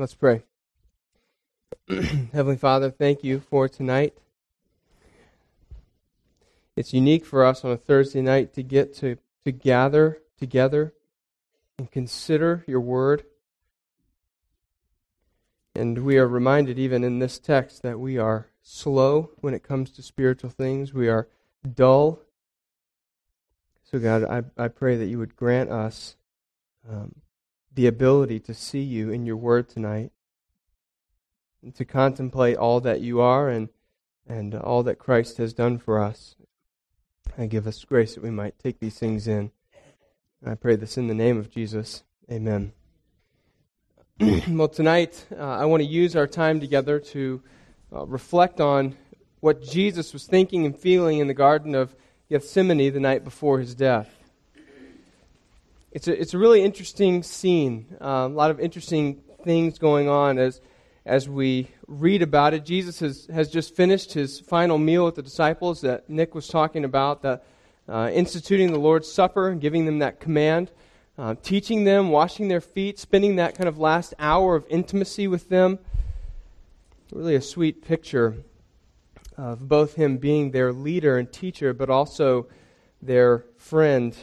Let's pray. Heavenly Father, thank you for tonight. It's unique for us on a Thursday night to get to, to gather together and consider your word. And we are reminded, even in this text, that we are slow when it comes to spiritual things. We are dull. So, God, I, I pray that you would grant us um, the ability to see you in your word tonight and to contemplate all that you are and, and all that Christ has done for us. And give us grace that we might take these things in. I pray this in the name of Jesus. Amen. well, tonight uh, I want to use our time together to uh, reflect on what Jesus was thinking and feeling in the Garden of Gethsemane the night before his death. It's a, it's a really interesting scene, uh, a lot of interesting things going on as, as we read about it. Jesus has, has just finished his final meal with the disciples that Nick was talking about, that, uh, instituting the Lord's Supper giving them that command, uh, teaching them, washing their feet, spending that kind of last hour of intimacy with them. Really a sweet picture of both him being their leader and teacher, but also their friend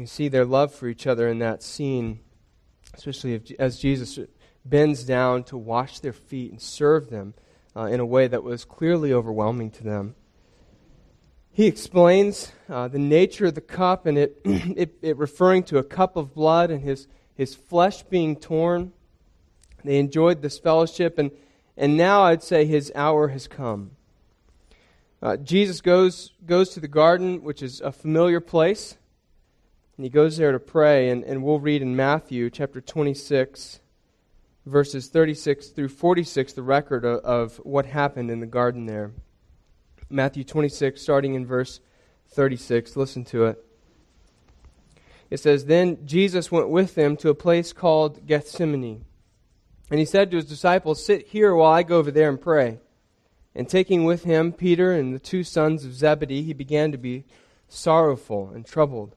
you see their love for each other in that scene, especially if, as Jesus bends down to wash their feet and serve them uh, in a way that was clearly overwhelming to them. He explains uh, the nature of the cup and it, it, it referring to a cup of blood and his, his flesh being torn. They enjoyed this fellowship, and, and now I'd say his hour has come. Uh, Jesus goes, goes to the garden, which is a familiar place. And he goes there to pray, and, and we'll read in Matthew chapter 26, verses 36 through 46, the record of, of what happened in the garden there. Matthew 26, starting in verse 36. Listen to it. It says, Then Jesus went with them to a place called Gethsemane. And he said to his disciples, Sit here while I go over there and pray. And taking with him Peter and the two sons of Zebedee, he began to be sorrowful and troubled.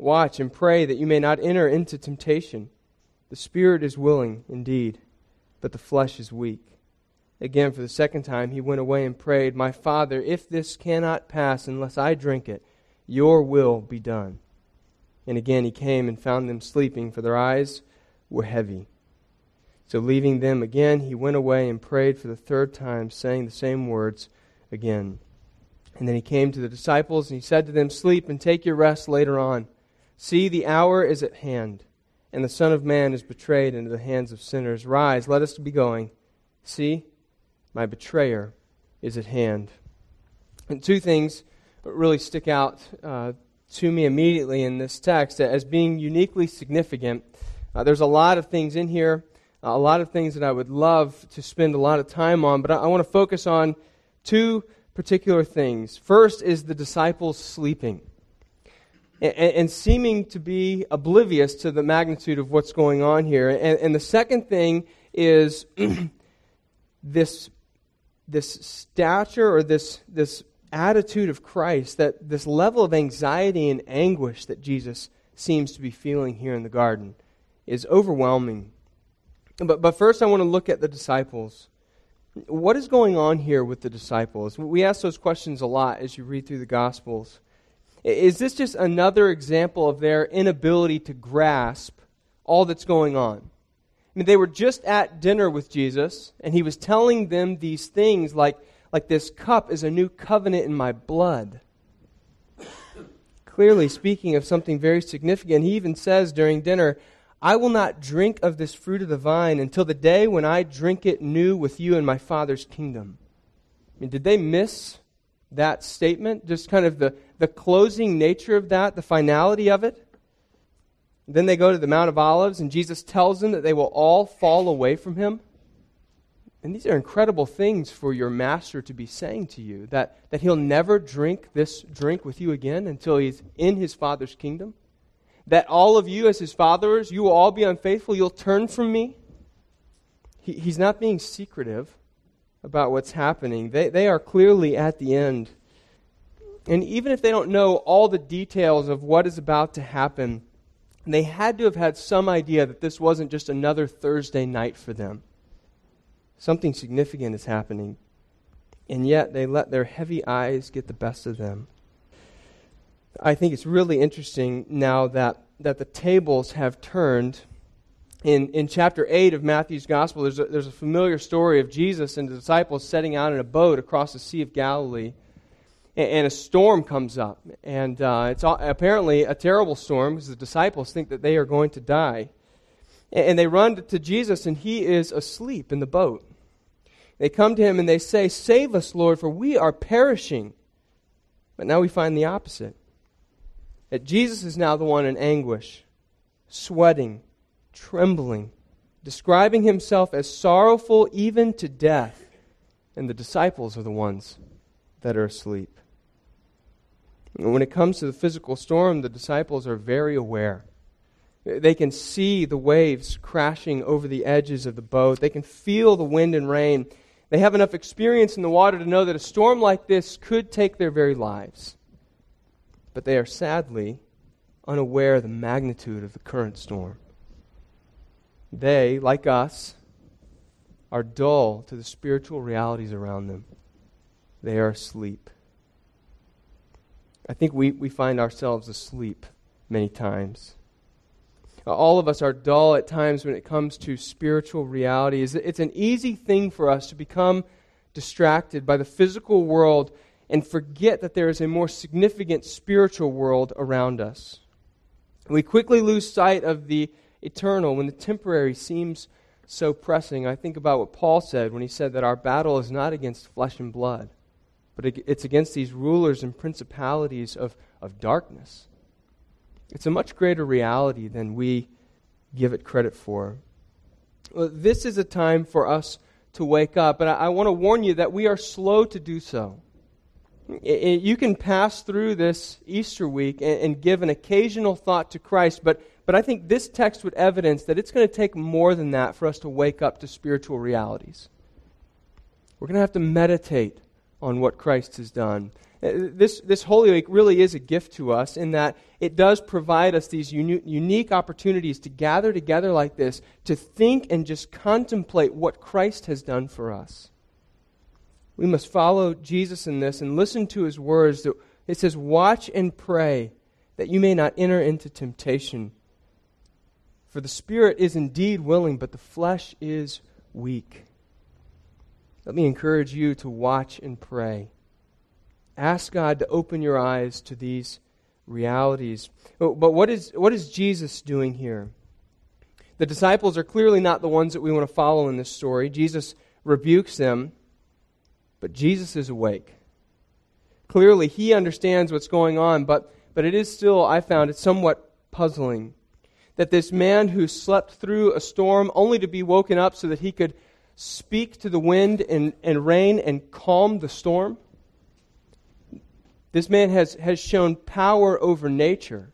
Watch and pray that you may not enter into temptation. The spirit is willing indeed, but the flesh is weak. Again, for the second time, he went away and prayed, My Father, if this cannot pass unless I drink it, your will be done. And again he came and found them sleeping, for their eyes were heavy. So leaving them again, he went away and prayed for the third time, saying the same words again. And then he came to the disciples, and he said to them, Sleep and take your rest later on. See, the hour is at hand, and the Son of Man is betrayed into the hands of sinners. Rise, let us be going. See, my betrayer is at hand. And two things really stick out uh, to me immediately in this text as being uniquely significant. Uh, there's a lot of things in here, a lot of things that I would love to spend a lot of time on, but I, I want to focus on two particular things. First is the disciples sleeping and, and, seeming to be oblivious to the magnitude of what's going on here. And, and the second thing is this, this stature or this, this attitude of Christ, that this level of anxiety and anguish that Jesus seems to be feeling here in the garden is overwhelming. But, but first, I want to look at the disciples. What is going on here with the disciples? We ask those questions a lot as you read through the Gospels. Is this just another example of their inability to grasp all that's going on? I mean, they were just at dinner with Jesus, and he was telling them these things like, like this cup is a new covenant in my blood. Clearly speaking of something very significant, he even says during dinner, I will not drink of this fruit of the vine until the day when I drink it new with you in my Father's kingdom. I mean, did they miss that statement? Just kind of the, the closing nature of that, the finality of it. Then they go to the Mount of Olives, and Jesus tells them that they will all fall away from him. And these are incredible things for your master to be saying to you that, that he'll never drink this drink with you again until he's in his father's kingdom. That all of you, as his followers, you will all be unfaithful. You'll turn from me. He, he's not being secretive about what's happening. They, they are clearly at the end. And even if they don't know all the details of what is about to happen, they had to have had some idea that this wasn't just another Thursday night for them. Something significant is happening. And yet they let their heavy eyes get the best of them. I think it's really interesting now that, that the tables have turned. In, in chapter 8 of Matthew's Gospel, there's a, there's a familiar story of Jesus and the disciples setting out in a boat across the Sea of Galilee. And, and a storm comes up. And uh, it's all, apparently a terrible storm because the disciples think that they are going to die. And, and they run to Jesus, and he is asleep in the boat. They come to him and they say, Save us, Lord, for we are perishing. But now we find the opposite. That Jesus is now the one in anguish, sweating, trembling, describing himself as sorrowful even to death. And the disciples are the ones that are asleep. When it comes to the physical storm, the disciples are very aware. They can see the waves crashing over the edges of the boat. They can feel the wind and rain. They have enough experience in the water to know that a storm like this could take their very lives. But they are sadly unaware of the magnitude of the current storm. They, like us, are dull to the spiritual realities around them. They are asleep. I think we, we find ourselves asleep many times. Uh, all of us are dull at times when it comes to spiritual realities. It's an easy thing for us to become distracted by the physical world and forget that there is a more significant spiritual world around us. We quickly lose sight of the eternal when the temporary seems so pressing. I think about what Paul said when he said that our battle is not against flesh and blood, but it's against these rulers and principalities of, of darkness. It's a much greater reality than we give it credit for. Well, this is a time for us to wake up, and I, I want to warn you that we are slow to do so. you can pass through this Easter week and, and give an occasional thought to Christ, but, but I think this text would evidence that it's going to take more than that for us to wake up to spiritual realities. We're going to have to meditate on what Christ has done. Uh, this, this Holy Week really is a gift to us in that it does provide us these uni- unique opportunities to gather together like this, to think and just contemplate what Christ has done for us. We must follow Jesus in this and listen to his words. That It says, Watch and pray that you may not enter into temptation. For the spirit is indeed willing, but the flesh is weak. Let me encourage you to watch and pray. Ask God to open your eyes to these realities. But what is, what is Jesus doing here? The disciples are clearly not the ones that we want to follow in this story. Jesus rebukes them, but Jesus is awake. Clearly, he understands what's going on, but, but it is still, I found it somewhat puzzling that this man who slept through a storm only to be woken up so that he could speak to the wind and, and rain and calm the storm this man has, has shown power over nature.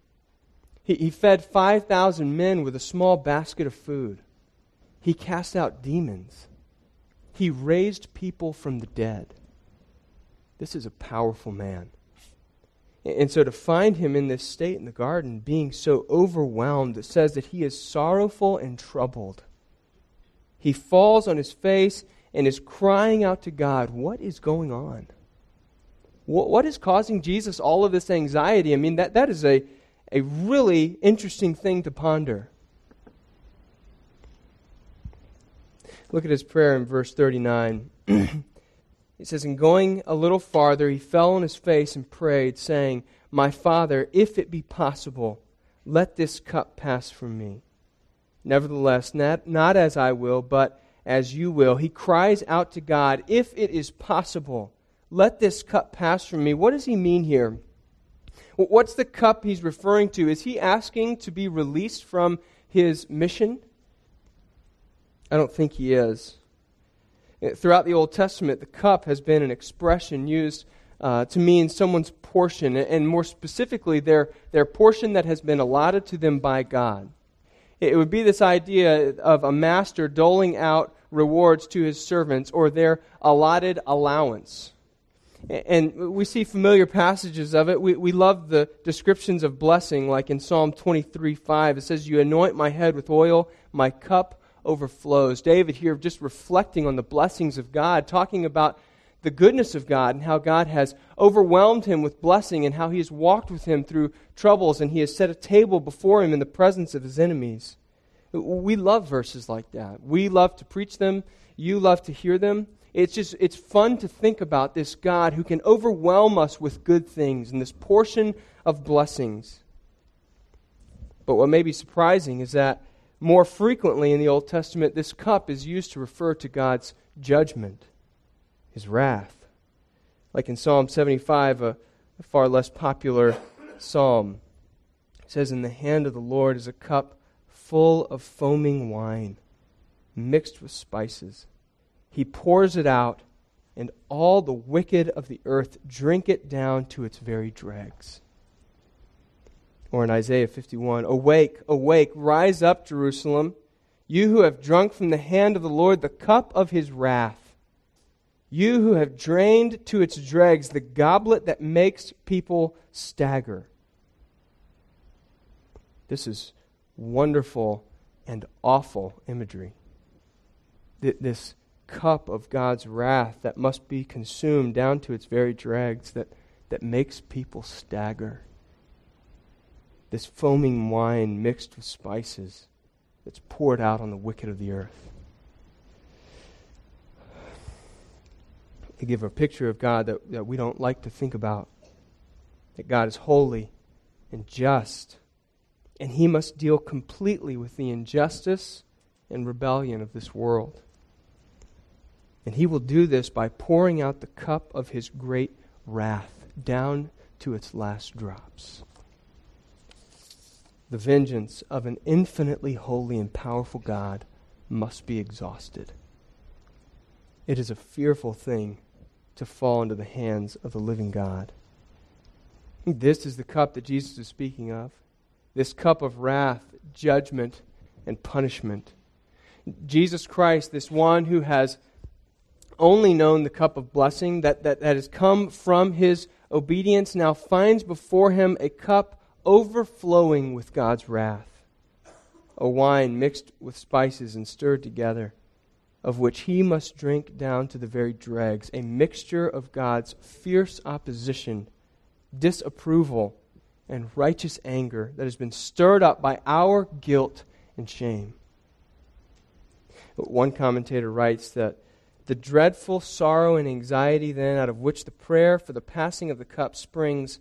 He, he fed 5,000 men with a small basket of food. He cast out demons. He raised people from the dead. This is a powerful man. And so to find him in this state in the garden, being so overwhelmed, it says that he is sorrowful and troubled. He falls on his face and is crying out to God, What is going on? what is causing Jesus all of this anxiety? I mean, that, that is a, a really interesting thing to ponder. Look at his prayer in verse 39. it says, And going a little farther, he fell on his face and prayed, saying, My Father, if it be possible, let this cup pass from me. Nevertheless, not, not as I will, but as you will. He cries out to God, If it is possible, let this cup pass from me. What does he mean here? What's the cup he's referring to? Is he asking to be released from his mission? I don't think he is. Throughout the Old Testament, the cup has been an expression used uh, to mean someone's portion, and more specifically, their, their portion that has been allotted to them by God. It would be this idea of a master doling out rewards to his servants or their allotted allowance. And we see familiar passages of it. We, we love the descriptions of blessing, like in Psalm 23 5. It says, You anoint my head with oil, my cup overflows. David here just reflecting on the blessings of God, talking about the goodness of God and how God has overwhelmed him with blessing and how he has walked with him through troubles and he has set a table before him in the presence of his enemies. We love verses like that. We love to preach them. You love to hear them. It's just it's fun to think about this God who can overwhelm us with good things and this portion of blessings. But what may be surprising is that more frequently in the Old Testament, this cup is used to refer to God's judgment his wrath. Like in Psalm 75, a, a far less popular psalm, it says, In the hand of the Lord is a cup full of foaming wine, mixed with spices. He pours it out, and all the wicked of the earth drink it down to its very dregs. Or in Isaiah 51, Awake, awake, rise up, Jerusalem, you who have drunk from the hand of the Lord the cup of his wrath. You who have drained to its dregs the goblet that makes people stagger. This is wonderful and awful imagery. This cup of God's wrath that must be consumed down to its very dregs, that, that makes people stagger. This foaming wine mixed with spices that's poured out on the wicked of the earth. to give a picture of God that, that we don't like to think about. That God is holy and just, and He must deal completely with the injustice and rebellion of this world. And He will do this by pouring out the cup of His great wrath down to its last drops. The vengeance of an infinitely holy and powerful God must be exhausted. It is a fearful thing to fall into the hands of the living God. This is the cup that Jesus is speaking of this cup of wrath, judgment, and punishment. Jesus Christ, this one who has only known the cup of blessing that, that, that has come from his obedience, now finds before him a cup overflowing with God's wrath, a wine mixed with spices and stirred together of which he must drink down to the very dregs, a mixture of God's fierce opposition, disapproval, and righteous anger that has been stirred up by our guilt and shame. One commentator writes that the dreadful sorrow and anxiety, then, out of which the prayer for the passing of the cup springs,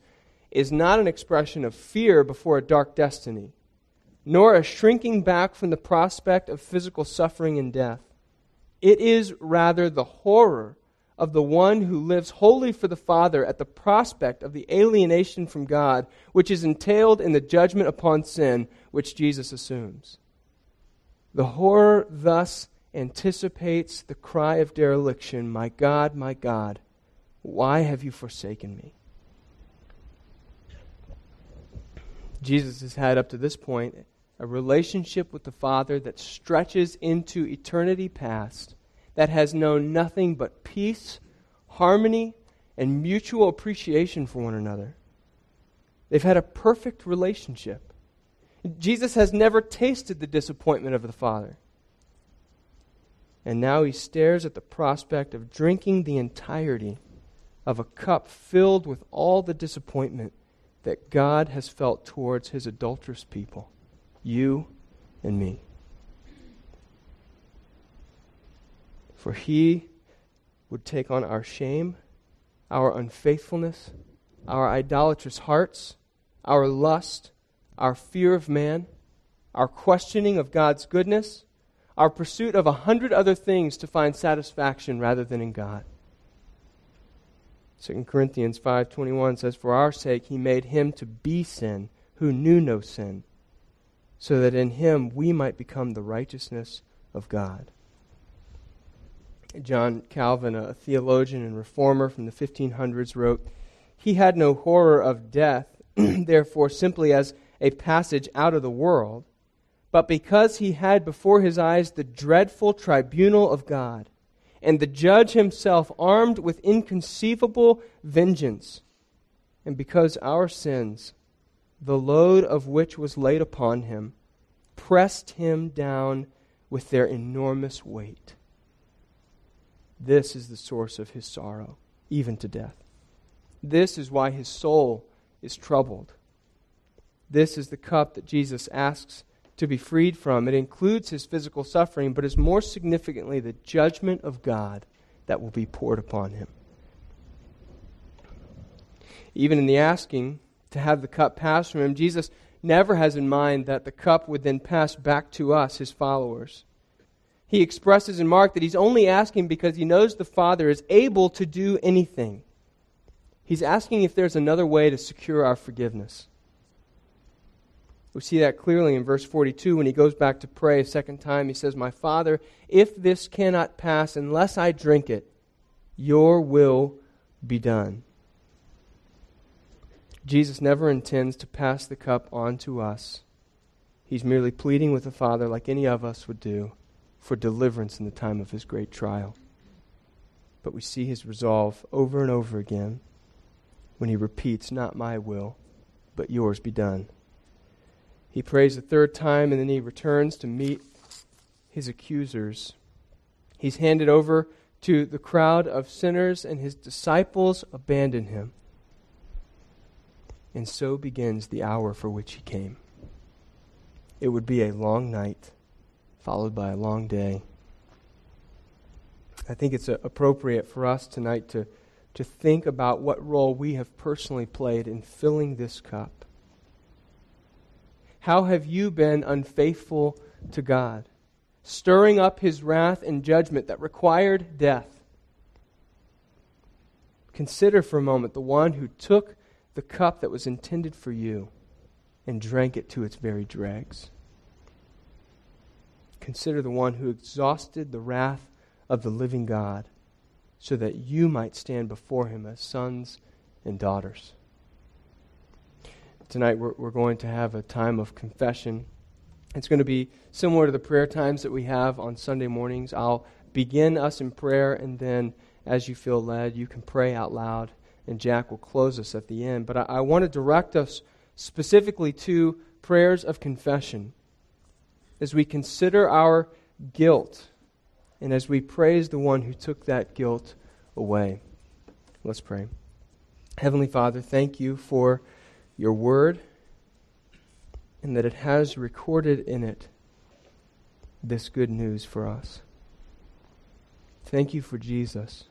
is not an expression of fear before a dark destiny, nor a shrinking back from the prospect of physical suffering and death it is rather the horror of the one who lives wholly for the Father at the prospect of the alienation from God, which is entailed in the judgment upon sin which Jesus assumes. The horror thus anticipates the cry of dereliction My God, my God, why have you forsaken me? Jesus has had up to this point a relationship with the Father that stretches into eternity past, that has known nothing but peace, harmony, and mutual appreciation for one another. They've had a perfect relationship. Jesus has never tasted the disappointment of the Father. And now he stares at the prospect of drinking the entirety of a cup filled with all the disappointment that God has felt towards his adulterous people you and me. For he would take on our shame, our unfaithfulness, our idolatrous hearts, our lust, our fear of man, our questioning of God's goodness, our pursuit of a hundred other things to find satisfaction rather than in God. 2 Corinthians 5:21 says for our sake he made him to be sin who knew no sin so that in him we might become the righteousness of God. John Calvin, a theologian and reformer from the 1500s, wrote, He had no horror of death, therefore, simply as a passage out of the world, but because he had before his eyes the dreadful tribunal of God, and the judge himself armed with inconceivable vengeance, and because our sins, the load of which was laid upon him, pressed him down with their enormous weight. This is the source of his sorrow, even to death. This is why his soul is troubled. This is the cup that Jesus asks to be freed from. It includes his physical suffering, but is more significantly the judgment of God that will be poured upon him. Even in the asking to have the cup pass from him, Jesus never has in mind that the cup would then pass back to us, his followers. He expresses in Mark that he's only asking because he knows the Father is able to do anything. He's asking if there's another way to secure our forgiveness. We see that clearly in verse 42 when he goes back to pray a second time. He says, My Father, if this cannot pass unless I drink it, your will be done. Jesus never intends to pass the cup on to us. He's merely pleading with the Father, like any of us would do, for deliverance in the time of his great trial. But we see his resolve over and over again when he repeats, Not my will, but yours be done. He prays a third time and then he returns to meet his accusers. He's handed over to the crowd of sinners, and his disciples abandon him. And so begins the hour for which he came. It would be a long night, followed by a long day. I think it's uh, appropriate for us tonight to, to think about what role we have personally played in filling this cup. How have you been unfaithful to God, stirring up his wrath and judgment that required death? Consider for a moment the one who took the cup that was intended for you and drank it to its very dregs. Consider the one who exhausted the wrath of the living God so that you might stand before him as sons and daughters tonight we're, we're going to have a time of confession. It's going to be similar to the prayer times that we have on Sunday mornings. I'll begin us in prayer, and then as you feel led, you can pray out loud, and Jack will close us at the end. But I, I want to direct us specifically to prayers of confession as we consider our guilt and as we praise the one who took that guilt away. Let's pray. Heavenly Father, thank you for your word and that it has recorded in it this good news for us. Thank you for Jesus.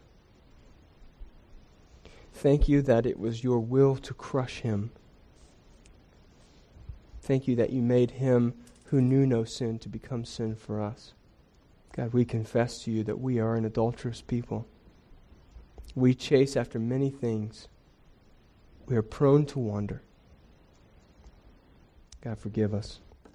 Thank you that it was your will to crush him. Thank you that you made him who knew no sin to become sin for us. God, we confess to you that we are an adulterous people. We chase after many things. We are prone to wander. God, forgive us.